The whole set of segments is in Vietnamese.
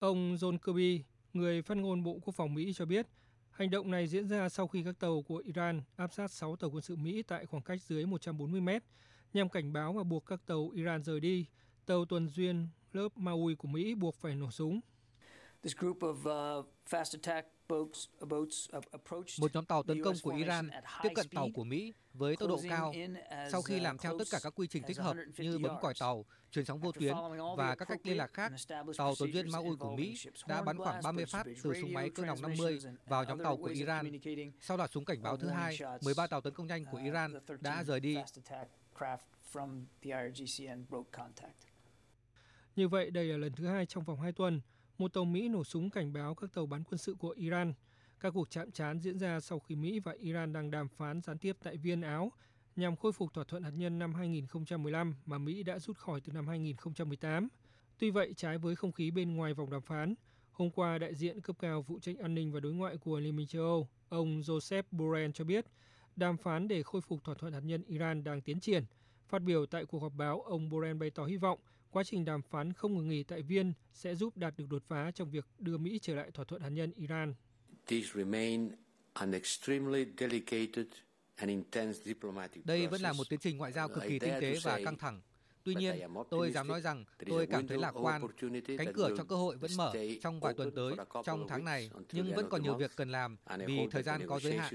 Ông John Kirby, người phát ngôn Bộ Quốc phòng Mỹ cho biết, hành động này diễn ra sau khi các tàu của Iran áp sát 6 tàu quân sự Mỹ tại khoảng cách dưới 140 mét, nhằm cảnh báo và buộc các tàu Iran rời đi. Tàu tuần duyên lớp Maui của Mỹ buộc phải nổ súng một nhóm tàu tấn công của Iran tiếp cận tàu của Mỹ với tốc độ cao sau khi làm theo tất cả các quy trình thích hợp như bấm còi tàu, truyền sóng vô tuyến và các cách liên lạc khác. Tàu tuần duyên Maui của Mỹ đã bắn khoảng 30 phát từ súng máy cỡ nòng 50 vào nhóm tàu của Iran. Sau loạt súng cảnh báo thứ hai, 13 tàu tấn công nhanh của Iran đã rời đi. Như vậy, đây là lần thứ hai trong vòng 2 tuần một tàu Mỹ nổ súng cảnh báo các tàu bắn quân sự của Iran. Các cuộc chạm trán diễn ra sau khi Mỹ và Iran đang đàm phán gián tiếp tại Viên, Áo nhằm khôi phục thỏa thuận hạt nhân năm 2015 mà Mỹ đã rút khỏi từ năm 2018. Tuy vậy, trái với không khí bên ngoài vòng đàm phán, hôm qua đại diện cấp cao vụ trách an ninh và đối ngoại của Liên minh châu Âu, ông Joseph Borrell cho biết, đàm phán để khôi phục thỏa thuận hạt nhân Iran đang tiến triển. Phát biểu tại cuộc họp báo, ông Borrell bày tỏ hy vọng quá trình đàm phán không ngừng nghỉ tại Viên sẽ giúp đạt được đột phá trong việc đưa Mỹ trở lại thỏa thuận hạt nhân Iran. Đây vẫn là một tiến trình ngoại giao cực kỳ tinh tế và căng thẳng. Tuy nhiên, tôi dám nói rằng tôi cảm thấy lạc quan. Cánh cửa cho cơ hội vẫn mở trong vài tuần tới, trong tháng này, nhưng vẫn còn nhiều việc cần làm vì thời gian có giới hạn.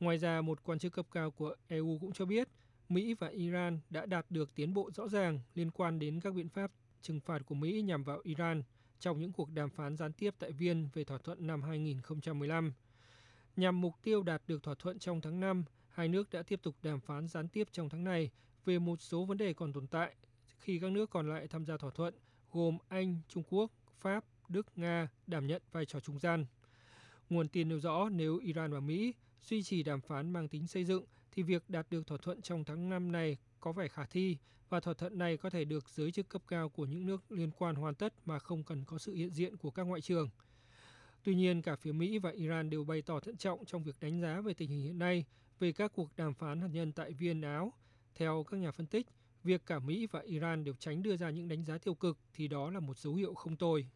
Ngoài ra, một quan chức cấp cao của EU cũng cho biết Mỹ và Iran đã đạt được tiến bộ rõ ràng liên quan đến các biện pháp trừng phạt của Mỹ nhằm vào Iran trong những cuộc đàm phán gián tiếp tại Viên về thỏa thuận năm 2015. Nhằm mục tiêu đạt được thỏa thuận trong tháng 5, hai nước đã tiếp tục đàm phán gián tiếp trong tháng này về một số vấn đề còn tồn tại khi các nước còn lại tham gia thỏa thuận gồm Anh, Trung Quốc, Pháp, Đức, Nga đảm nhận vai trò trung gian. Nguồn tin nêu rõ nếu Iran và Mỹ duy trì đàm phán mang tính xây dựng thì việc đạt được thỏa thuận trong tháng 5 này có vẻ khả thi và thỏa thuận này có thể được giới chức cấp cao của những nước liên quan hoàn tất mà không cần có sự hiện diện của các ngoại trưởng. Tuy nhiên, cả phía Mỹ và Iran đều bày tỏ thận trọng trong việc đánh giá về tình hình hiện nay về các cuộc đàm phán hạt nhân tại Viên, Áo. Theo các nhà phân tích, việc cả Mỹ và Iran đều tránh đưa ra những đánh giá tiêu cực thì đó là một dấu hiệu không tồi.